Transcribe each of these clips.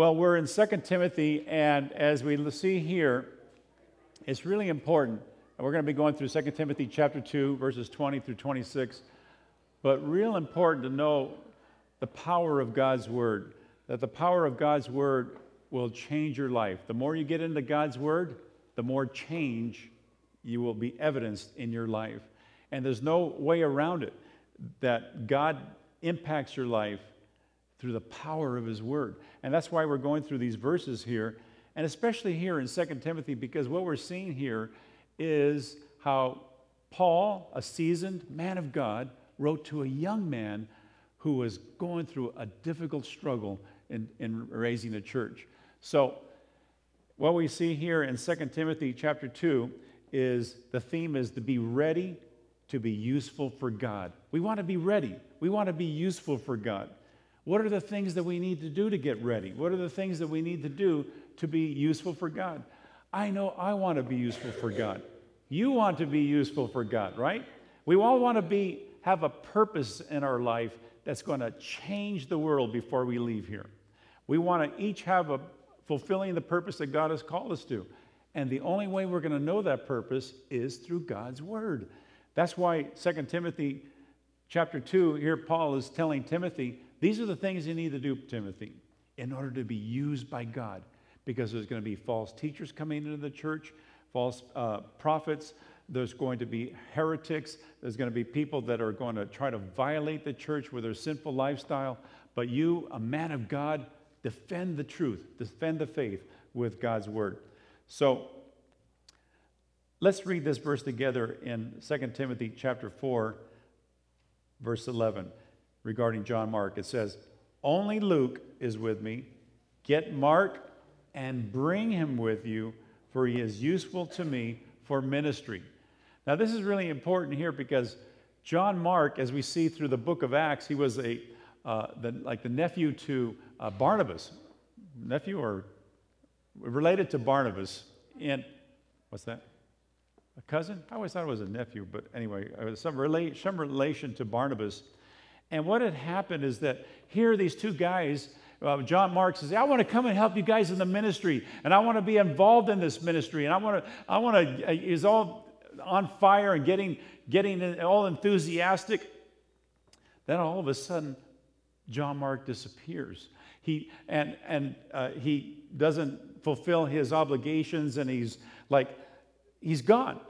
Well, we're in 2 Timothy, and as we see here, it's really important. And we're going to be going through 2 Timothy chapter 2, verses 20 through 26. But real important to know the power of God's word, that the power of God's word will change your life. The more you get into God's word, the more change you will be evidenced in your life. And there's no way around it that God impacts your life through the power of his word. And that's why we're going through these verses here, and especially here in 2 Timothy, because what we're seeing here is how Paul, a seasoned man of God, wrote to a young man who was going through a difficult struggle in, in raising a church. So, what we see here in 2 Timothy chapter 2 is the theme is to be ready to be useful for God. We want to be ready. We want to be useful for God. What are the things that we need to do to get ready? What are the things that we need to do to be useful for God? I know I want to be useful for God. You want to be useful for God, right? We all want to be have a purpose in our life that's going to change the world before we leave here. We want to each have a fulfilling the purpose that God has called us to. And the only way we're going to know that purpose is through God's word. That's why 2 Timothy chapter 2 here Paul is telling Timothy these are the things you need to do, Timothy, in order to be used by God. Because there's going to be false teachers coming into the church, false uh, prophets, there's going to be heretics, there's going to be people that are going to try to violate the church with their sinful lifestyle. But you, a man of God, defend the truth, defend the faith with God's word. So let's read this verse together in 2 Timothy chapter 4, verse 11 regarding John Mark. It says, Only Luke is with me. Get Mark and bring him with you, for he is useful to me for ministry. Now, this is really important here because John Mark, as we see through the book of Acts, he was a, uh, the, like the nephew to uh, Barnabas. Nephew or related to Barnabas. And what's that? A cousin? I always thought it was a nephew, but anyway, some, rela- some relation to Barnabas. And what had happened is that here these two guys, uh, John Mark says, I want to come and help you guys in the ministry, and I want to be involved in this ministry, and I want to, I want to, uh, is all on fire and getting, getting all enthusiastic. Then all of a sudden, John Mark disappears. He, and and uh, he doesn't fulfill his obligations, and he's like, he's gone.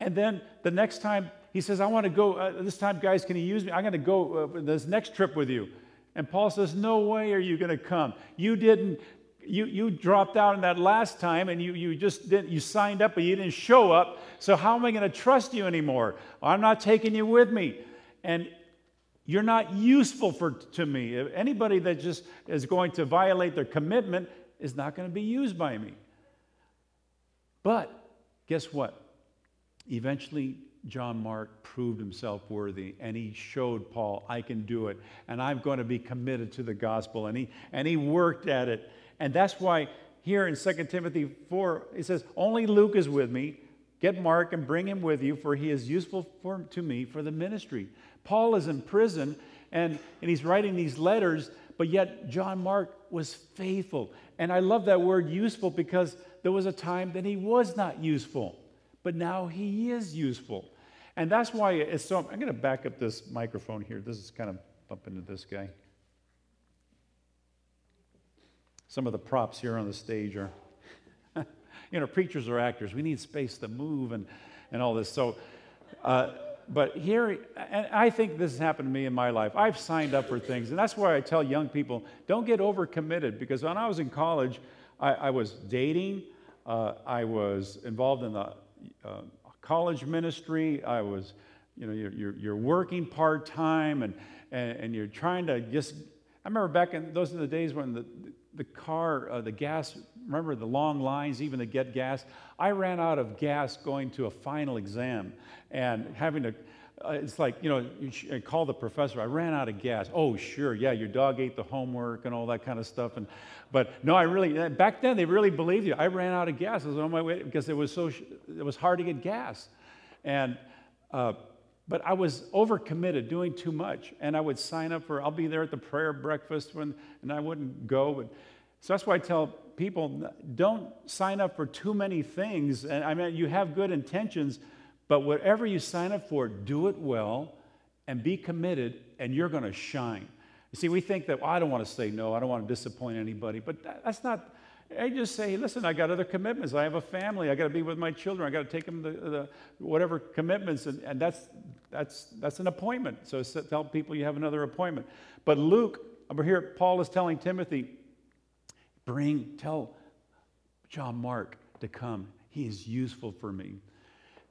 And then the next time he says, I want to go, uh, this time, guys, can you use me? I'm going to go uh, this next trip with you. And Paul says, No way are you going to come. You didn't, you, you dropped out in that last time and you, you just didn't, you signed up, but you didn't show up. So how am I going to trust you anymore? I'm not taking you with me. And you're not useful for, to me. Anybody that just is going to violate their commitment is not going to be used by me. But guess what? Eventually, John Mark proved himself worthy and he showed Paul, I can do it and I'm going to be committed to the gospel. And he, and he worked at it. And that's why here in 2 Timothy 4, he says, Only Luke is with me. Get Mark and bring him with you, for he is useful for, to me for the ministry. Paul is in prison and, and he's writing these letters, but yet John Mark was faithful. And I love that word useful because there was a time that he was not useful, but now he is useful. And that's why it's so. I'm going to back up this microphone here. This is kind of bump into this guy. Some of the props here on the stage are, you know, preachers are actors. We need space to move and, and all this. So, uh, but here, and I think this has happened to me in my life. I've signed up for things, and that's why I tell young people don't get overcommitted because when I was in college, I, I was dating, uh, I was involved in the uh, college ministry. I was, you know, you're, you're, you're working part time and, and, and, you're trying to just. I remember back in those are the days when the, the car, uh, the gas, remember the long lines even to get gas? I ran out of gas going to a final exam and having to. Uh, it's like, you know, you call the professor, I ran out of gas. Oh, sure, yeah, your dog ate the homework and all that kind of stuff. And, but no, I really, uh, back then they really believed you. I ran out of gas. I was on my way because it was so, it was hard to get gas. And, uh, but I was overcommitted, doing too much. And I would sign up for, I'll be there at the prayer breakfast when, and I wouldn't go. But So that's why I tell people don't sign up for too many things. And I mean, you have good intentions, but whatever you sign up for, do it well and be committed, and you're going to shine. You see, we think that, well, I don't want to say no, I don't want to disappoint anybody, but that's not. I just say, listen, I got other commitments. I have a family. I got to be with my children. I got to take them to the, whatever commitments, and, and that's, that's, that's an appointment. So tell people you have another appointment. But Luke, over here, Paul is telling Timothy, bring, tell John Mark to come. He is useful for me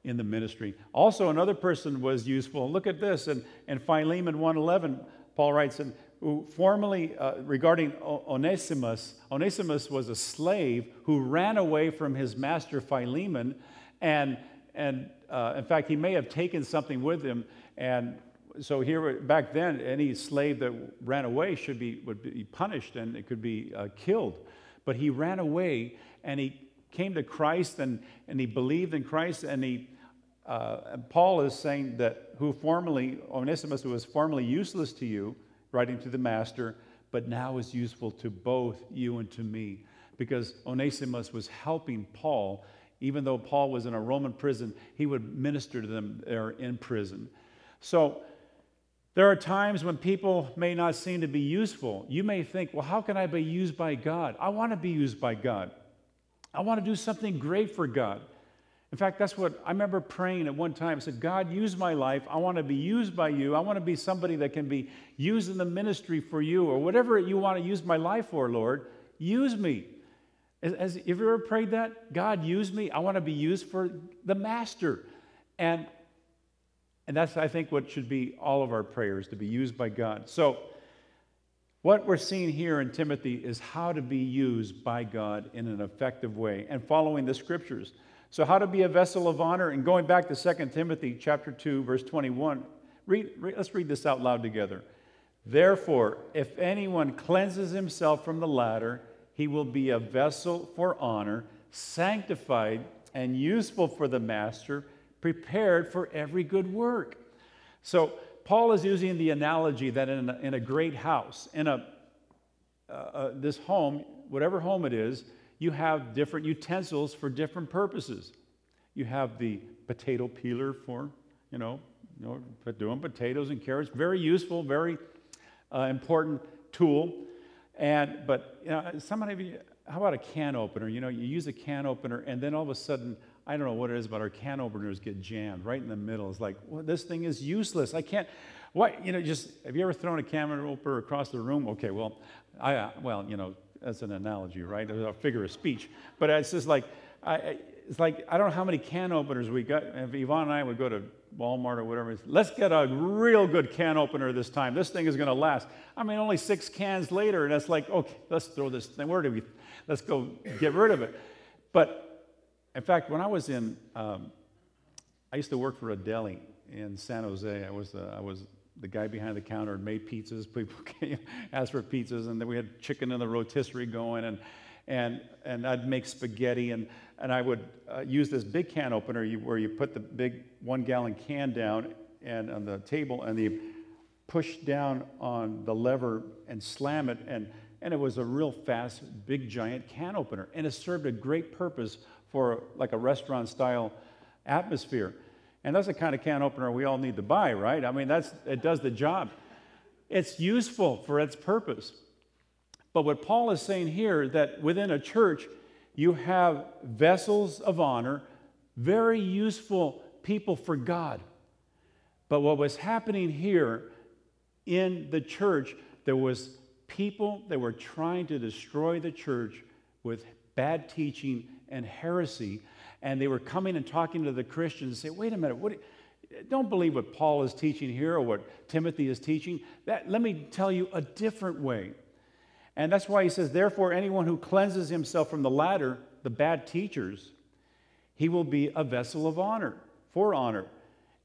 in the ministry. Also, another person was useful. Look at this. And in, Philemon 1.11, Paul writes, and who formerly, uh, regarding Onesimus, Onesimus was a slave who ran away from his master Philemon. And, and uh, in fact, he may have taken something with him. And so here, back then, any slave that ran away should be, would be punished and it could be uh, killed. But he ran away and he came to Christ and, and he believed in Christ and he uh, Paul is saying that who formerly, Onesimus, who was formerly useless to you, writing to the master, but now is useful to both you and to me. Because Onesimus was helping Paul, even though Paul was in a Roman prison, he would minister to them there in prison. So there are times when people may not seem to be useful. You may think, well, how can I be used by God? I want to be used by God. I want to do something great for God. In fact, that's what I remember praying at one time. I said, God, use my life. I want to be used by you. I want to be somebody that can be used in the ministry for you or whatever you want to use my life for, Lord. Use me. Has, have you ever prayed that? God, use me. I want to be used for the master. And, and that's, I think, what should be all of our prayers to be used by God. So, what we're seeing here in Timothy is how to be used by God in an effective way and following the scriptures. So, how to be a vessel of honor? And going back to 2 Timothy chapter 2, verse 21, read, read, let's read this out loud together. Therefore, if anyone cleanses himself from the latter, he will be a vessel for honor, sanctified and useful for the master, prepared for every good work. So, Paul is using the analogy that in a, in a great house, in a, uh, uh, this home, whatever home it is, you have different utensils for different purposes. You have the potato peeler for, you know, you know doing potatoes and carrots. Very useful, very uh, important tool. And but you know, some of you, how about a can opener? You know, you use a can opener, and then all of a sudden, I don't know what it is, but our can openers get jammed right in the middle. It's like, well, this thing is useless. I can't. What You know, just have you ever thrown a can opener across the room? Okay, well, I uh, well, you know, that's an analogy, right? A figure of speech. But it's just like, I, it's like, I don't know how many can openers we got. If Yvonne and I would go to Walmart or whatever, let's get a real good can opener this time. This thing is going to last. I mean, only six cans later, and it's like, okay, let's throw this thing. Where do we, let's go get rid of it. But in fact, when I was in, um, I used to work for a deli in San Jose. I was, uh, I was the guy behind the counter and made pizzas. People came, asked for pizzas, and then we had chicken in the rotisserie going, and and and I'd make spaghetti, and and I would uh, use this big can opener where you put the big one gallon can down and on the table, and you push down on the lever and slam it, and and it was a real fast, big, giant can opener, and it served a great purpose for like a restaurant style atmosphere. And that's the kind of can opener we all need to buy, right? I mean, that's, it does the job. It's useful for its purpose. But what Paul is saying here that within a church, you have vessels of honor, very useful people for God. But what was happening here in the church, there was people that were trying to destroy the church with bad teaching and heresy and they were coming and talking to the Christians and say, wait a minute, what, don't believe what Paul is teaching here or what Timothy is teaching. That, let me tell you a different way. And that's why he says, therefore, anyone who cleanses himself from the latter, the bad teachers, he will be a vessel of honor, for honor.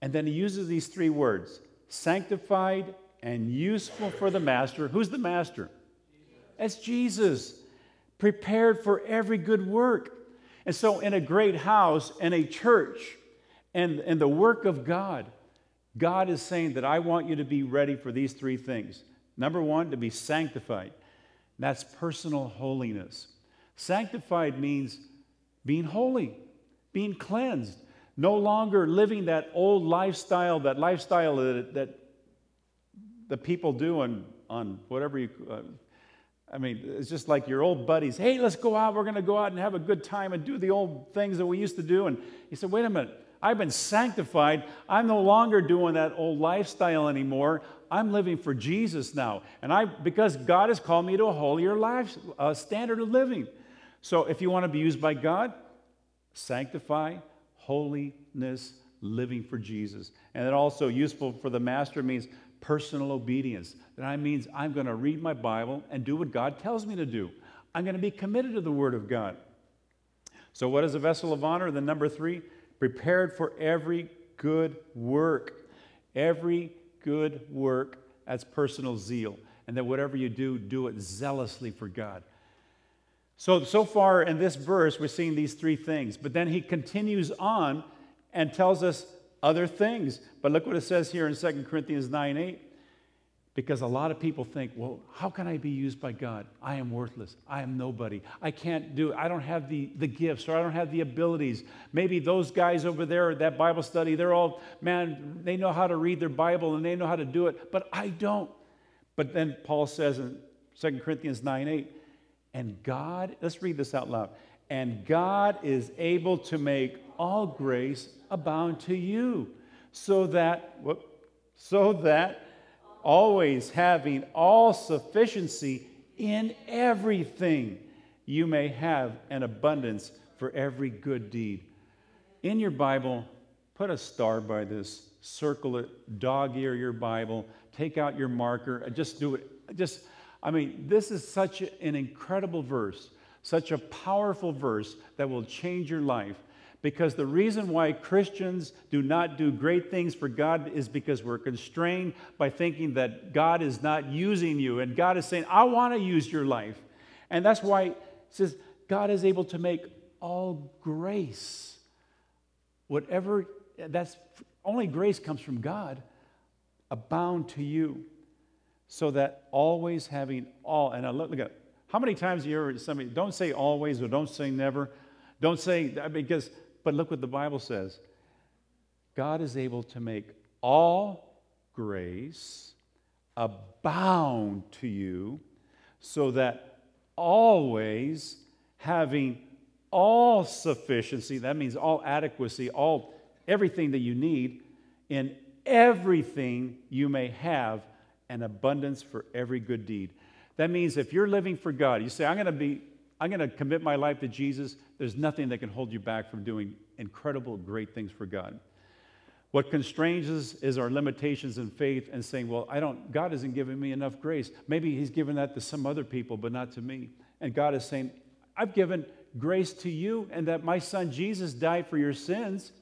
And then he uses these three words sanctified and useful for the master. Who's the master? It's Jesus. Prepared for every good work. And so, in a great house and a church and, and the work of God, God is saying that I want you to be ready for these three things. Number one, to be sanctified. That's personal holiness. Sanctified means being holy, being cleansed, no longer living that old lifestyle, that lifestyle that, that the people do on, on whatever you, uh, I mean, it's just like your old buddies. Hey, let's go out. We're going to go out and have a good time and do the old things that we used to do. And he said, wait a minute. I've been sanctified. I'm no longer doing that old lifestyle anymore. I'm living for Jesus now. And I, because God has called me to a holier life uh, standard of living. So if you want to be used by God, sanctify, holiness, living for Jesus. And then also useful for the master means personal obedience. That means I'm going to read my Bible and do what God tells me to do. I'm going to be committed to the Word of God. So, what is a vessel of honor? Then, number three, prepared for every good work. Every good work, that's personal zeal. And that whatever you do, do it zealously for God. So, so far in this verse, we're seeing these three things. But then he continues on and tells us other things. But look what it says here in 2 Corinthians 9 8. Because a lot of people think, well, how can I be used by God? I am worthless. I am nobody. I can't do it. I don't have the, the gifts or I don't have the abilities. Maybe those guys over there at that Bible study, they're all, man, they know how to read their Bible and they know how to do it, but I don't. But then Paul says in 2 Corinthians 9 8, and God, let's read this out loud. And God is able to make all grace abound to you, so that, whoop, so that always having all sufficiency in everything, you may have an abundance for every good deed. In your Bible, put a star by this, circle it, dog ear your Bible, take out your marker, just do it. Just, I mean, this is such an incredible verse, such a powerful verse that will change your life. Because the reason why Christians do not do great things for God is because we're constrained by thinking that God is not using you. And God is saying, I want to use your life. And that's why it says God is able to make all grace, whatever, that's only grace comes from God, abound to you. So that always having all, and I look, look at how many times you ever somebody don't say always or don't say never. Don't say because but look what the Bible says God is able to make all grace abound to you, so that always having all sufficiency, that means all adequacy, all everything that you need, in everything you may have an abundance for every good deed. That means if you're living for God, you say, I'm going to be I'm going to commit my life to Jesus, there's nothing that can hold you back from doing incredible, great things for God. What constrains us is our limitations in faith and saying, well, I don't, God isn't giving me enough grace. Maybe He's given that to some other people, but not to me. And God is saying, I've given grace to you, and that my son Jesus died for your sins.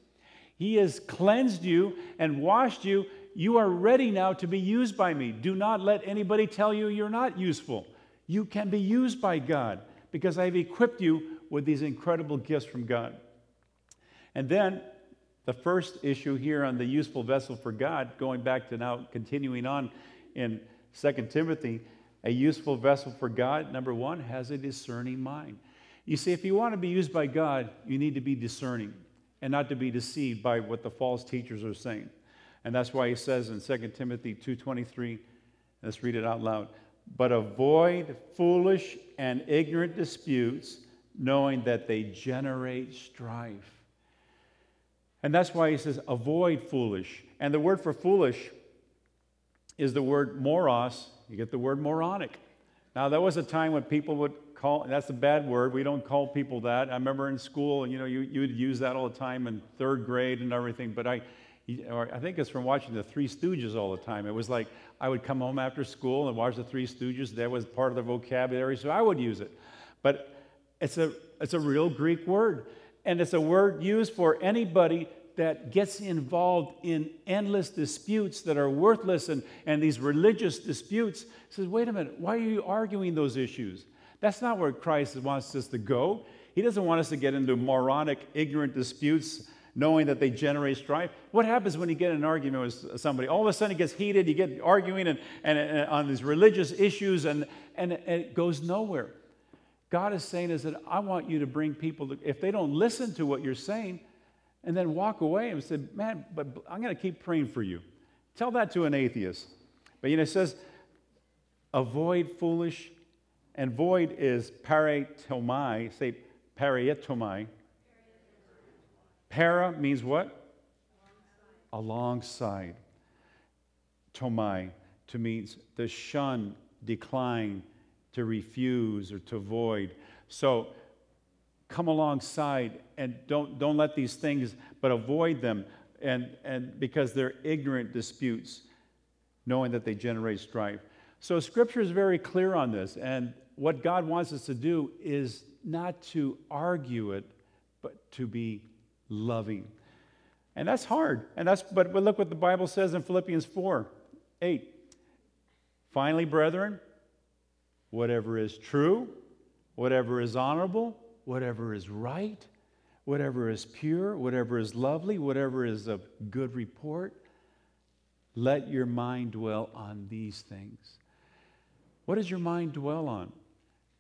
He has cleansed you and washed you. You are ready now to be used by me. Do not let anybody tell you you're not useful. You can be used by God because I've equipped you with these incredible gifts from God. And then the first issue here on the useful vessel for God, going back to now continuing on in 2 Timothy, a useful vessel for God, number one, has a discerning mind. You see, if you want to be used by God, you need to be discerning and not to be deceived by what the false teachers are saying. And that's why he says in 2 Timothy 2.23, let's read it out loud but avoid foolish and ignorant disputes, knowing that they generate strife. And that's why he says, avoid foolish. And the word for foolish is the word moros. You get the word moronic. Now, there was a time when people would call, that's a bad word. We don't call people that. I remember in school, you know, you, you would use that all the time in third grade and everything. But I, or I think it's from watching the Three Stooges all the time. It was like I would come home after school and watch the Three Stooges. That was part of the vocabulary, so I would use it. But it's a, it's a real Greek word, and it's a word used for anybody that gets involved in endless disputes that are worthless and, and these religious disputes. Says, wait a minute, why are you arguing those issues? That's not where Christ wants us to go. He doesn't want us to get into moronic, ignorant disputes knowing that they generate strife. What happens when you get in an argument with somebody? All of a sudden it gets heated, you get arguing and, and, and uh, on these religious issues, and, and, it goes nowhere. God is saying is that I want you to bring people, to, if they don't listen to what you're saying, and then walk away and say, man, but I'm going to keep praying for you. Tell that to an atheist. But you know, it says, avoid foolish, and void is paratomai. Say parietomai. Para means what? Alongside. Tomai to means to shun, decline, to refuse, or to avoid. So come alongside and don't, don't let these things, but avoid them. And, and because they're ignorant disputes, knowing that they generate strife. So scripture is very clear on this. And what God wants us to do is not to argue it, but to be loving. And that's hard. And that's but, but look what the Bible says in Philippians 4 8. Finally, brethren, whatever is true, whatever is honorable, whatever is right, whatever is pure, whatever is lovely, whatever is of good report, let your mind dwell on these things. What does your mind dwell on?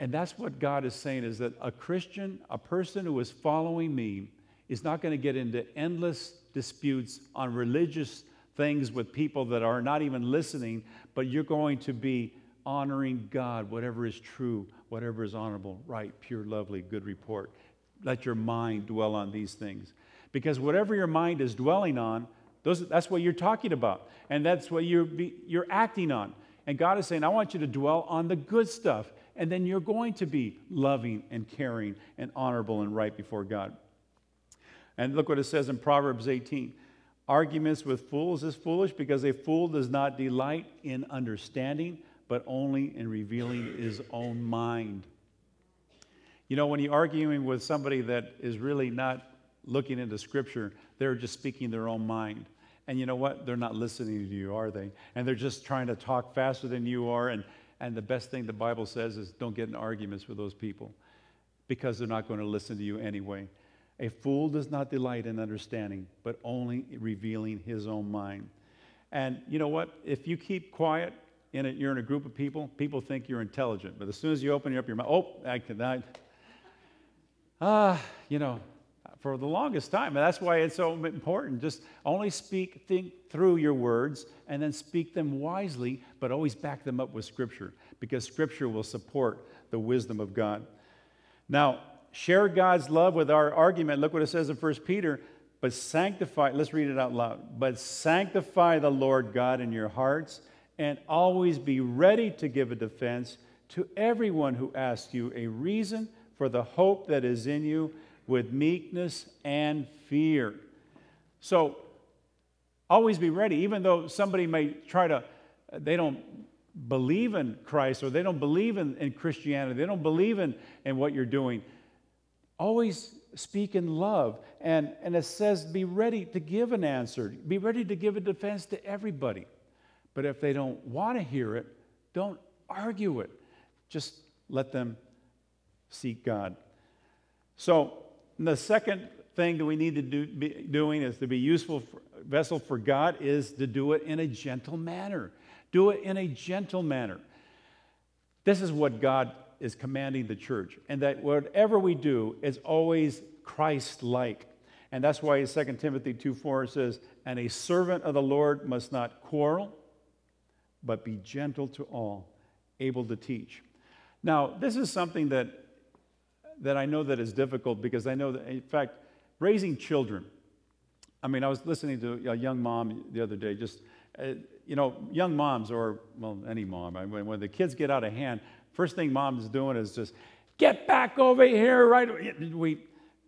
And that's what God is saying is that a Christian, a person who is following me, is not going to get into endless disputes on religious things with people that are not even listening, but you're going to be honoring God, whatever is true, whatever is honorable, right, pure, lovely, good report. Let your mind dwell on these things. Because whatever your mind is dwelling on, those, that's what you're talking about. And that's what you're, be, you're acting on. And God is saying, I want you to dwell on the good stuff. And then you're going to be loving and caring and honorable and right before God. And look what it says in Proverbs 18 Arguments with fools is foolish because a fool does not delight in understanding, but only in revealing his own mind. You know, when you're arguing with somebody that is really not looking into Scripture, they're just speaking their own mind. And you know what? They're not listening to you, are they? And they're just trying to talk faster than you are. And, and the best thing the Bible says is don't get in arguments with those people because they're not going to listen to you anyway. A fool does not delight in understanding, but only revealing his own mind. And you know what? If you keep quiet, in it, you're in a group of people, people think you're intelligent. But as soon as you open up your mouth, oh, I cannot. Ah, you know, for the longest time. And that's why it's so important. Just only speak, think through your words, and then speak them wisely, but always back them up with Scripture, because Scripture will support the wisdom of God. Now, share God's love with our argument. Look what it says in 1 Peter. But sanctify, let's read it out loud. But sanctify the Lord God in your hearts, and always be ready to give a defense to everyone who asks you a reason for the hope that is in you with meekness and fear. So, always be ready, even though somebody may try to, they don't believe in Christ or they don't believe in, in Christianity, they don't believe in, in what you're doing always speak in love. And, and it says, be ready to give an answer, be ready to give a defense to everybody. But if they don't want to hear it, don't argue it. Just let them seek God. So, the second thing that we need to do be doing is to be useful for, vessel for God is to do it in a gentle manner. Do it in a gentle manner. This is what God is commanding the church, and that whatever we do is always Christ like. And that's why 2 Timothy 2 4 says, And a servant of the Lord must not quarrel, but be gentle to all, able to teach. Now, this is something that, that I know that is difficult because I know that, in fact, raising children. I mean, I was listening to a young mom the other day, just, uh, you know, young moms, or, well, any mom, I mean, when the kids get out of hand, First thing mom's doing is just, get back over here, right? We,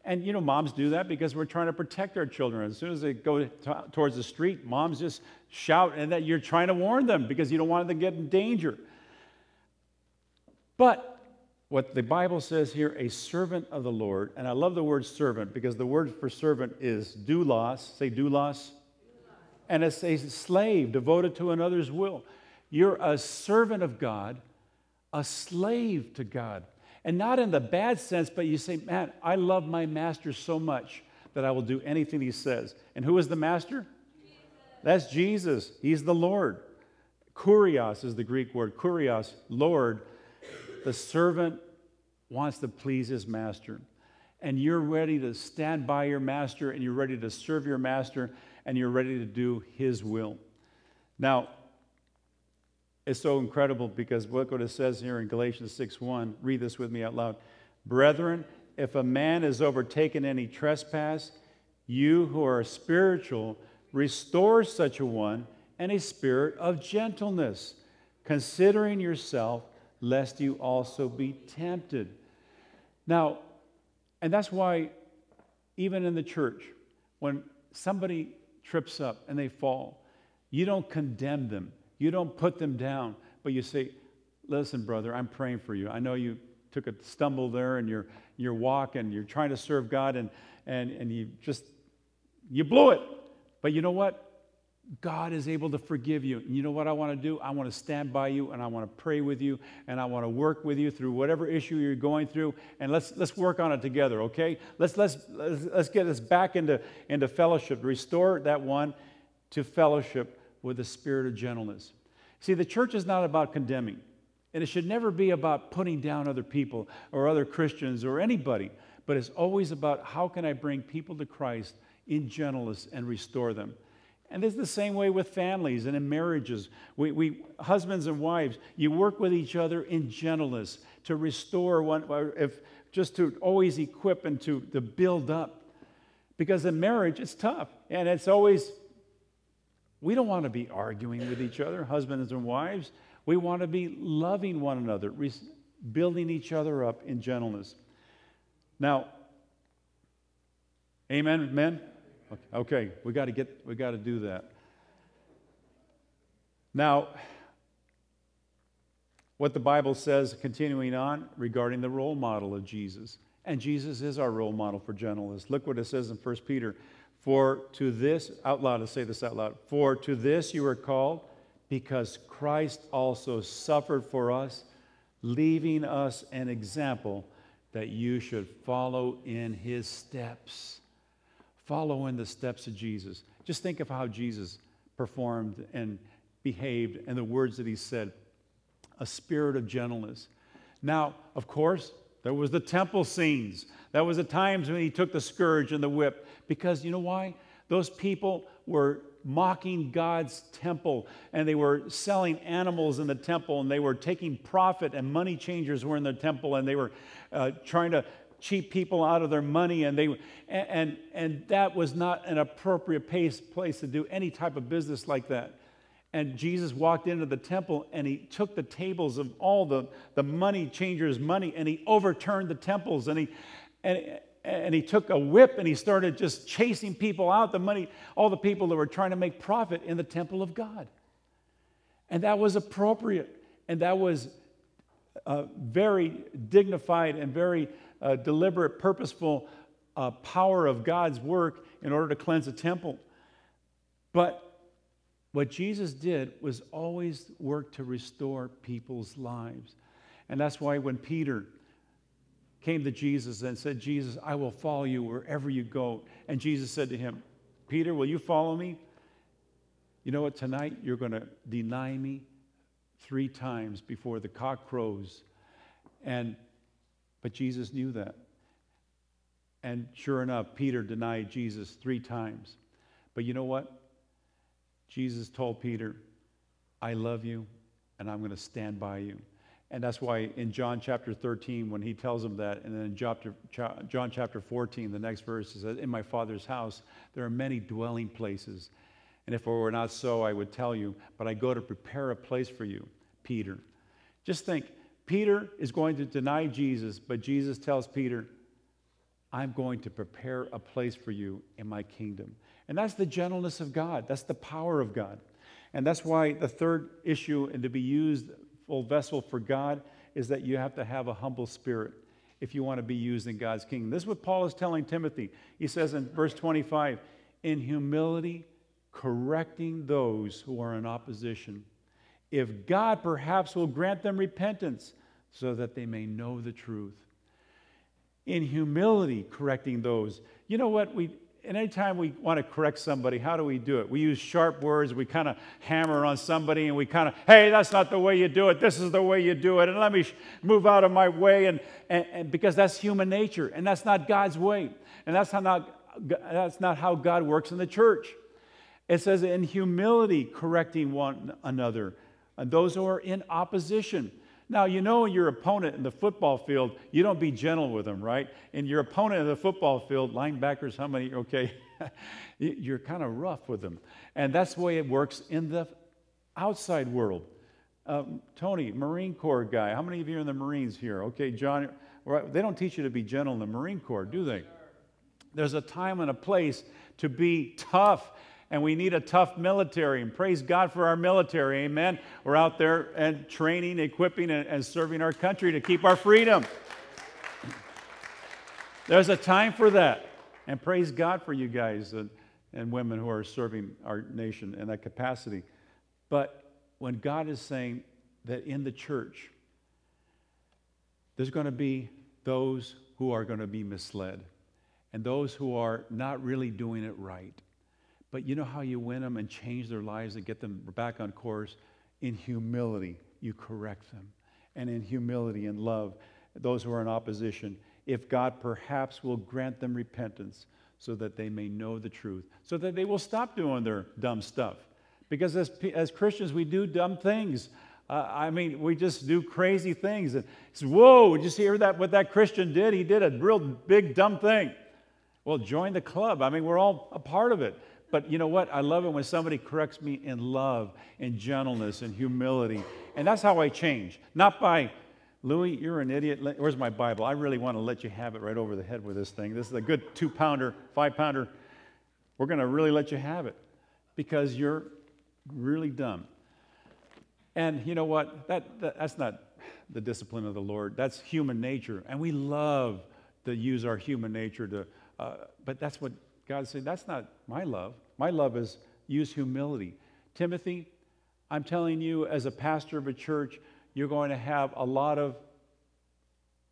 and you know, moms do that because we're trying to protect our children. As soon as they go t- towards the street, moms just shout, and that you're trying to warn them because you don't want them to get in danger. But what the Bible says here, a servant of the Lord, and I love the word servant because the word for servant is doulos. Say doulos. And it's a slave devoted to another's will. You're a servant of God a slave to God. And not in the bad sense, but you say, man, I love my master so much that I will do anything he says. And who is the master? Jesus. That's Jesus. He's the Lord. Kurios is the Greek word. Kurios, Lord. The servant wants to please his master. And you're ready to stand by your master and you're ready to serve your master and you're ready to do his will. Now, it's so incredible because look what it says here in Galatians 6 1. Read this with me out loud. Brethren, if a man is overtaken any trespass, you who are spiritual, restore such a one in a spirit of gentleness, considering yourself, lest you also be tempted. Now, and that's why, even in the church, when somebody trips up and they fall, you don't condemn them, you don't put them down, but you say, Listen, brother, I'm praying for you. I know you took a stumble there in your, your walk and you're trying to serve God and, and, and you just, you blew it. But you know what? God is able to forgive you. And you know what I want to do? I want to stand by you and I want to pray with you and I want to work with you through whatever issue you're going through. And let's, let's work on it together, okay? Let's, let's, let's, let's get us back into, into fellowship, restore that one to fellowship with a spirit of gentleness. See, the church is not about condemning, and it should never be about putting down other people or other Christians or anybody, but it's always about how can I bring people to Christ in gentleness and restore them. And it's the same way with families and in marriages. We, we, husbands and wives, you work with each other in gentleness to restore one, if just to always equip and to, to build up. Because in marriage, it's tough. And it's always, we don't want to be arguing with each other, husbands and wives. We want to be loving one another, building each other up in gentleness. Now, amen, men? Okay, we got to get we got to do that. Now, what the Bible says, continuing on, regarding the role model of Jesus. And Jesus is our role model for gentleness. Look what it says in 1 Peter. For to this, out loud, to say this out loud. For to this you are called, because Christ also suffered for us, leaving us an example that you should follow in his steps follow in the steps of Jesus. Just think of how Jesus performed and behaved and the words that he said a spirit of gentleness. Now, of course, there was the temple scenes. That was the times when he took the scourge and the whip. Because you know why? Those people were mocking God's temple and they were selling animals in the temple and they were taking profit and money changers were in the temple and they were uh, trying to cheat people out of their money and they and and, and that was not an appropriate pace, place to do any type of business like that and jesus walked into the temple and he took the tables of all the, the money changers money and he overturned the temples and he and, and he took a whip and he started just chasing people out the money all the people that were trying to make profit in the temple of god and that was appropriate and that was uh, very dignified and very uh, deliberate, purposeful uh, power of God's work in order to cleanse a temple. But what Jesus did was always work to restore people's lives. And that's why when Peter came to Jesus and said, Jesus, I will follow you wherever you go. And Jesus said to him, Peter, will you follow me? You know what? Tonight you're going to deny me three times before the cock crows. And but Jesus knew that. And sure enough, Peter denied Jesus three times. But you know what? Jesus told Peter, I love you and I'm going to stand by you. And that's why in John chapter 13, when he tells him that, and then in John chapter 14, the next verse says, In my Father's house, there are many dwelling places. And if it were not so, I would tell you, but I go to prepare a place for you, Peter. Just think Peter is going to deny Jesus, but Jesus tells Peter, I'm going to prepare a place for you in my kingdom. And that's the gentleness of God, that's the power of God. And that's why the third issue, and to be used full vessel for God, is that you have to have a humble spirit if you want to be used in God's kingdom. This is what Paul is telling Timothy. He says in verse 25, in humility, correcting those who are in opposition if God perhaps will grant them repentance so that they may know the truth. In humility, correcting those. You know what? We, and anytime we want to correct somebody, how do we do it? We use sharp words. We kind of hammer on somebody and we kind of, hey, that's not the way you do it. This is the way you do it. And let me sh- move out of my way. And, and, and, because that's human nature and that's not God's way. And that's, how not, that's not how God works in the church. It says, in humility, correcting one another, and those who are in opposition. Now, you know your opponent in the football field, you don't be gentle with them, right? And your opponent in the football field, linebackers, how many, okay, you're kind of rough with them. And that's the way it works in the outside world. Um, Tony, Marine Corps guy, how many of you are in the Marines here? Okay, John, right, they don't teach you to be gentle in the Marine Corps, do they? There's a time and a place to be tough and we need a tough military. And praise God for our military. Amen. We're out there and training, equipping, and, and serving our country to keep our freedom. There's a time for that. And praise God for you guys and, and women who are serving our nation in that capacity. But when God is saying that in the church, there's going to be those who are going to be misled and those who are not really doing it right. But you know how you win them and change their lives and get them back on course? In humility, you correct them. And in humility and love, those who are in opposition, if God perhaps will grant them repentance so that they may know the truth, so that they will stop doing their dumb stuff. Because as, as Christians, we do dumb things. Uh, I mean, we just do crazy things. And it's, whoa, did you hear that? What that Christian did? He did a real big dumb thing. Well, join the club. I mean, we're all a part of it. But you know what? I love it when somebody corrects me in love and gentleness and humility. And that's how I change. Not by, Louis, you're an idiot. Where's my Bible? I really want to let you have it right over the head with this thing. This is a good two pounder, five pounder. We're going to really let you have it because you're really dumb. And you know what? That, that, that's not the discipline of the Lord. That's human nature. And we love to use our human nature to, uh, but that's what God said, That's not my love. My love is use humility. Timothy, I'm telling you, as a pastor of a church, you're going to have a lot of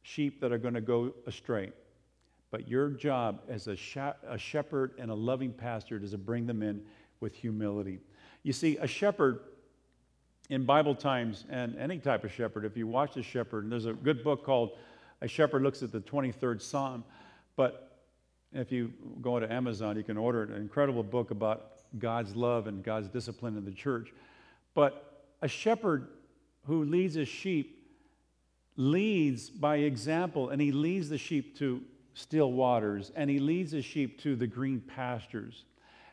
sheep that are going to go astray. But your job as a, a shepherd and a loving pastor is to bring them in with humility. You see, a shepherd in Bible times, and any type of shepherd, if you watch a shepherd, and there's a good book called A Shepherd Looks at the 23rd Psalm, but if you go to Amazon, you can order an incredible book about God's love and God's discipline in the church. But a shepherd who leads his sheep leads by example, and he leads the sheep to still waters, and he leads the sheep to the green pastures.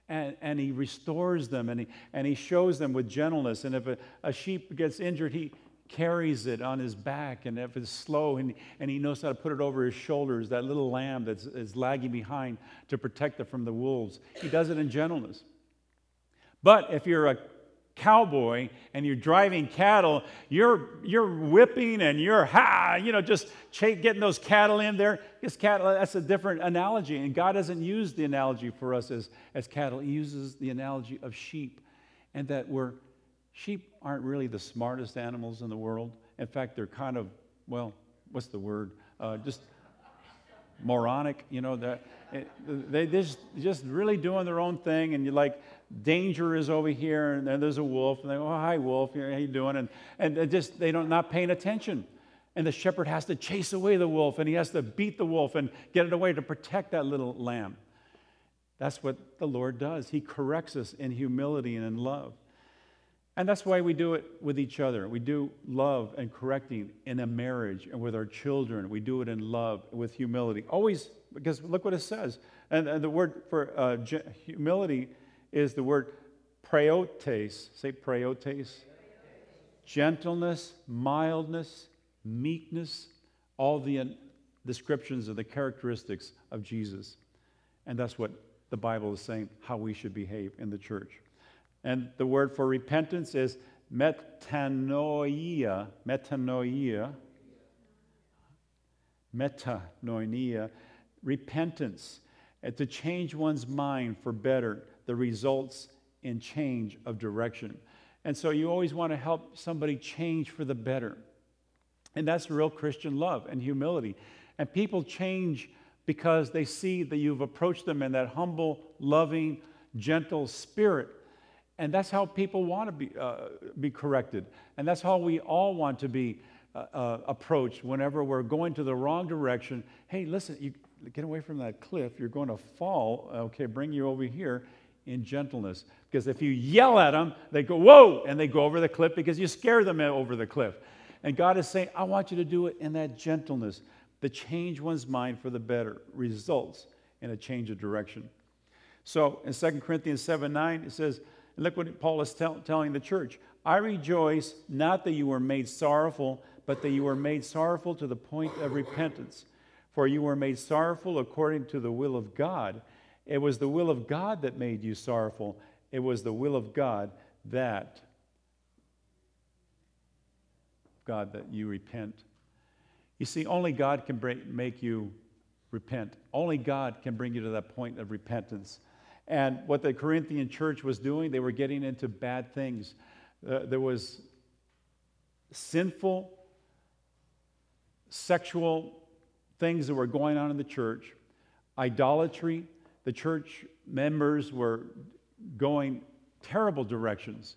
And, and he restores them and he, and he shows them with gentleness. And if a, a sheep gets injured, he, carries it on his back, and if it's slow, and, and he knows how to put it over his shoulders, that little lamb that's is lagging behind to protect it from the wolves. He does it in gentleness. But if you're a cowboy and you're driving cattle, you're, you're whipping and you're, ha, you know, just getting those cattle in there. Because cattle, that's a different analogy. And God doesn't use the analogy for us as, as cattle, He uses the analogy of sheep and that we're sheep aren't really the smartest animals in the world. In fact, they're kind of, well, what's the word? Uh, just moronic, you know, that they just just really doing their own thing, and you're like danger is over here, and then there's a wolf, and they go, oh, "Hi, wolf, how you doing?" And and just they don't not paying attention, and the shepherd has to chase away the wolf, and he has to beat the wolf and get it away to protect that little lamb. That's what the Lord does. He corrects us in humility and in love. And that's why we do it with each other. We do love and correcting in a marriage and with our children. We do it in love, with humility. Always, because look what it says. And, and the word for uh, humility is the word praotes. Say praotes. Gentleness, mildness, meekness, all the descriptions of the characteristics of Jesus. And that's what the Bible is saying how we should behave in the church. And the word for repentance is metanoia, metanoia, metanoia, repentance, and to change one's mind for better, the results in change of direction. And so you always want to help somebody change for the better. And that's real Christian love and humility. And people change because they see that you've approached them in that humble, loving, gentle spirit. And that's how people want to be, uh, be corrected. And that's how we all want to be uh, uh, approached whenever we're going to the wrong direction. Hey, listen, you get away from that cliff. You're going to fall. Okay, bring you over here in gentleness. Because if you yell at them, they go, whoa, and they go over the cliff because you scare them over the cliff. And God is saying, I want you to do it in that gentleness. The change one's mind for the better results in a change of direction. So in 2 Corinthians 7 9, it says, look what Paul is tell, telling the church I rejoice not that you were made sorrowful, but that you were made sorrowful to the point of repentance. For you were made sorrowful according to the will of God. It was the will of God that made you sorrowful. It was the will of God that God that you repent. You see, only God can make you repent. Only God can bring you to that point of repentance. And what the Corinthian church was doing, they were getting into bad things. Uh, there was sinful sexual things that were going on in the church, idolatry. The church members were going terrible directions.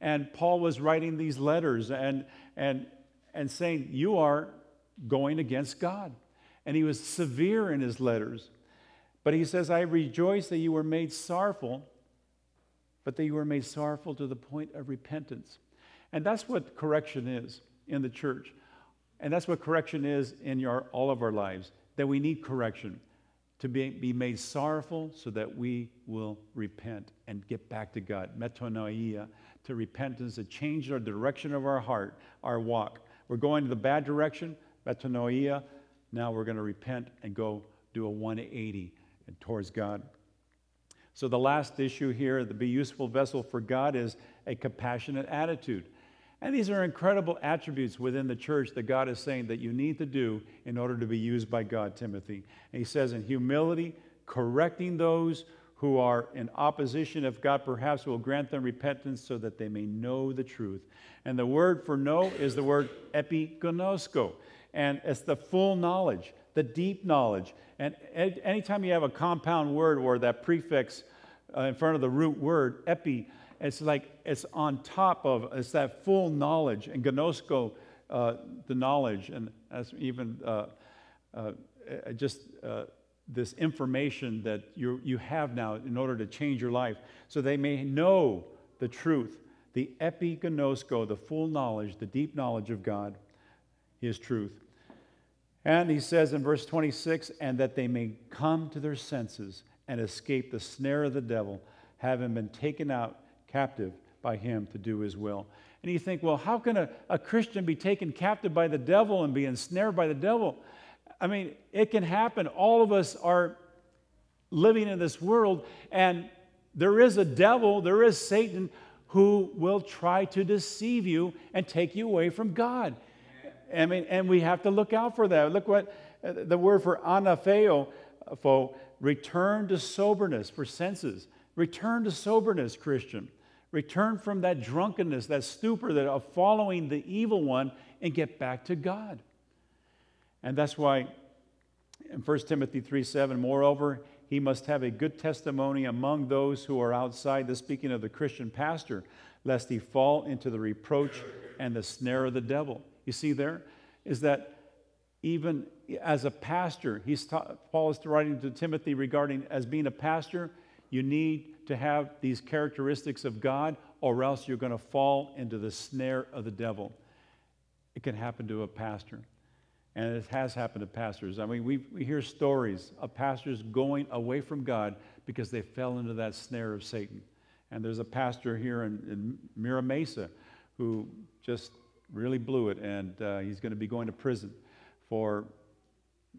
And Paul was writing these letters and, and, and saying, You are going against God. And he was severe in his letters. But he says, I rejoice that you were made sorrowful, but that you were made sorrowful to the point of repentance. And that's what correction is in the church. And that's what correction is in all of our lives, that we need correction to be, be made sorrowful so that we will repent and get back to God. Metanoia, to repentance, to change our direction of our heart, our walk. We're going to the bad direction, metanoia. Now we're going to repent and go do a 180 towards God. So the last issue here, the be useful vessel for God, is a compassionate attitude. And these are incredible attributes within the church that God is saying that you need to do in order to be used by God, Timothy. And he says, in humility, correcting those who are in opposition, if God perhaps will grant them repentance so that they may know the truth. And the word for know is the word epignosko. And it's the full knowledge, the deep knowledge. And anytime you have a compound word or that prefix uh, in front of the root word, epi, it's like it's on top of, it's that full knowledge. And gnosko, uh, the knowledge, and as even uh, uh, just uh, this information that you you have now in order to change your life, so they may know the truth, the epignosko, the full knowledge, the deep knowledge of God, His truth. And he says in verse 26, and that they may come to their senses and escape the snare of the devil, having been taken out captive by him to do his will. And you think, well, how can a, a Christian be taken captive by the devil and be ensnared by the devil? I mean, it can happen. All of us are living in this world, and there is a devil, there is Satan who will try to deceive you and take you away from God. I mean, and we have to look out for that. Look what uh, the word for anapheo, for return to soberness, for senses. Return to soberness, Christian. Return from that drunkenness, that stupor that of following the evil one and get back to God. And that's why in 1 Timothy 3 7, moreover, he must have a good testimony among those who are outside, the speaking of the Christian pastor, lest he fall into the reproach and the snare of the devil. You see there is that even as a pastor, he's Paul is writing to Timothy regarding as being a pastor, you need to have these characteristics of God, or else you're going to fall into the snare of the devil. It can happen to a pastor. And it has happened to pastors. I mean, we, we hear stories of pastors going away from God because they fell into that snare of Satan. And there's a pastor here in, in Mira Mesa who just really blew it, and uh, he's going to be going to prison for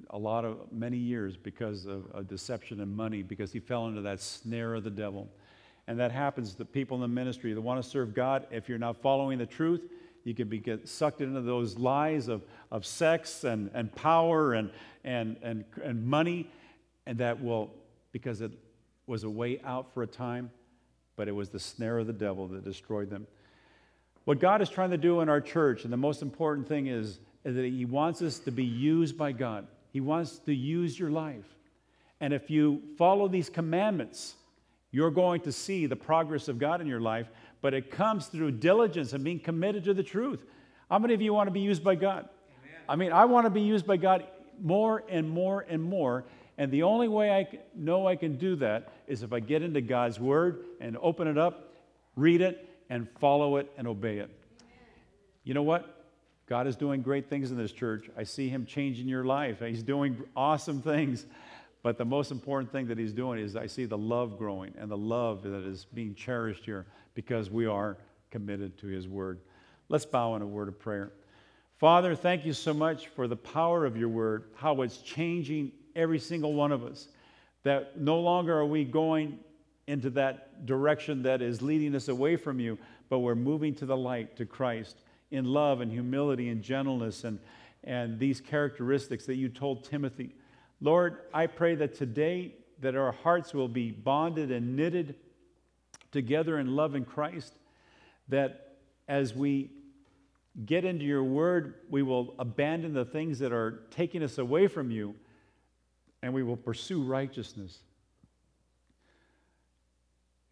a lot of many years because of, of, deception and money because he fell into that snare of the devil. And that happens to people in the ministry that want to serve god. If you're not following the truth you can be get sucked into those lies of, of sex and, and power and, and, and, and money and that will because it was a way out for a time but it was the snare of the devil that destroyed them what god is trying to do in our church and the most important thing is, is that he wants us to be used by god He wants to use your life. And if you follow these commandments, you're going to see the progress of God in your life, but it comes through diligence and being committed to the truth. How many of you want to be used by God? Amen. I mean, I want to be used by God more and more and more. And the only way I know I can do that is if I get into God's Word and open it up, read it, and follow it and obey it. You know what? God is doing great things in this church. I see Him changing your life. He's doing awesome things. But the most important thing that He's doing is I see the love growing and the love that is being cherished here because we are committed to His Word. Let's bow in a word of prayer. Father, thank you so much for the power of your Word, how it's changing every single one of us. That no longer are we going into that direction that is leading us away from you, but we're moving to the light, to Christ, in love and humility and gentleness and, and these characteristics that you told Timothy. Lord, I pray that today that our hearts will be bonded and knitted together in love in Christ, that as we get into your word, we will abandon the things that are taking us away from you and we will pursue righteousness.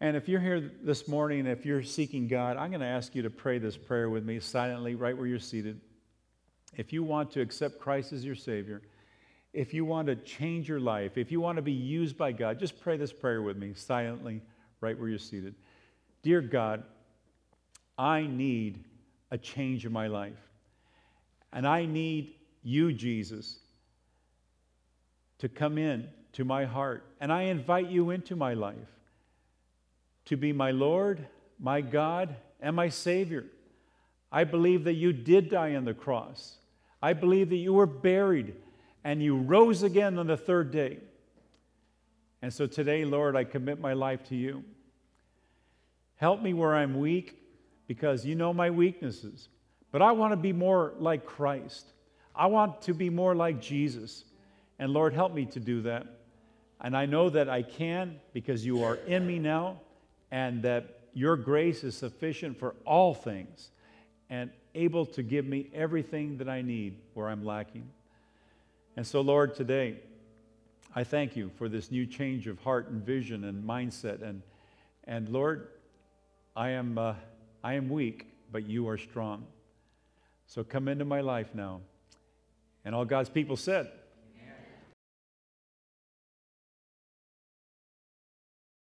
And if you're here this morning, if you're seeking God, I'm going to ask you to pray this prayer with me silently, right where you're seated. If you want to accept Christ as your Savior, if you want to change your life, if you want to be used by God, just pray this prayer with me silently, right where you're seated. Dear God, I need a change in my life. And I need you, Jesus, to come in to my heart. And I invite you into my life to be my Lord, my God, and my Savior. I believe that you did die on the cross. I believe that you were buried and you rose again on the third day. And so today, Lord, I commit my life to you. Help me where I'm weak because you know my weaknesses. But I want to be more like Christ. I want to be more like Jesus. And Lord, help me to do that. And I know that I can because you are in me now and that your grace is sufficient for all things and able to give me everything that I need where I'm lacking. And so, Lord, today, I thank you for this new change of heart and vision and mindset. And, and Lord, I am, uh, I am weak, but you are strong. So come into my life now. And all God's people said,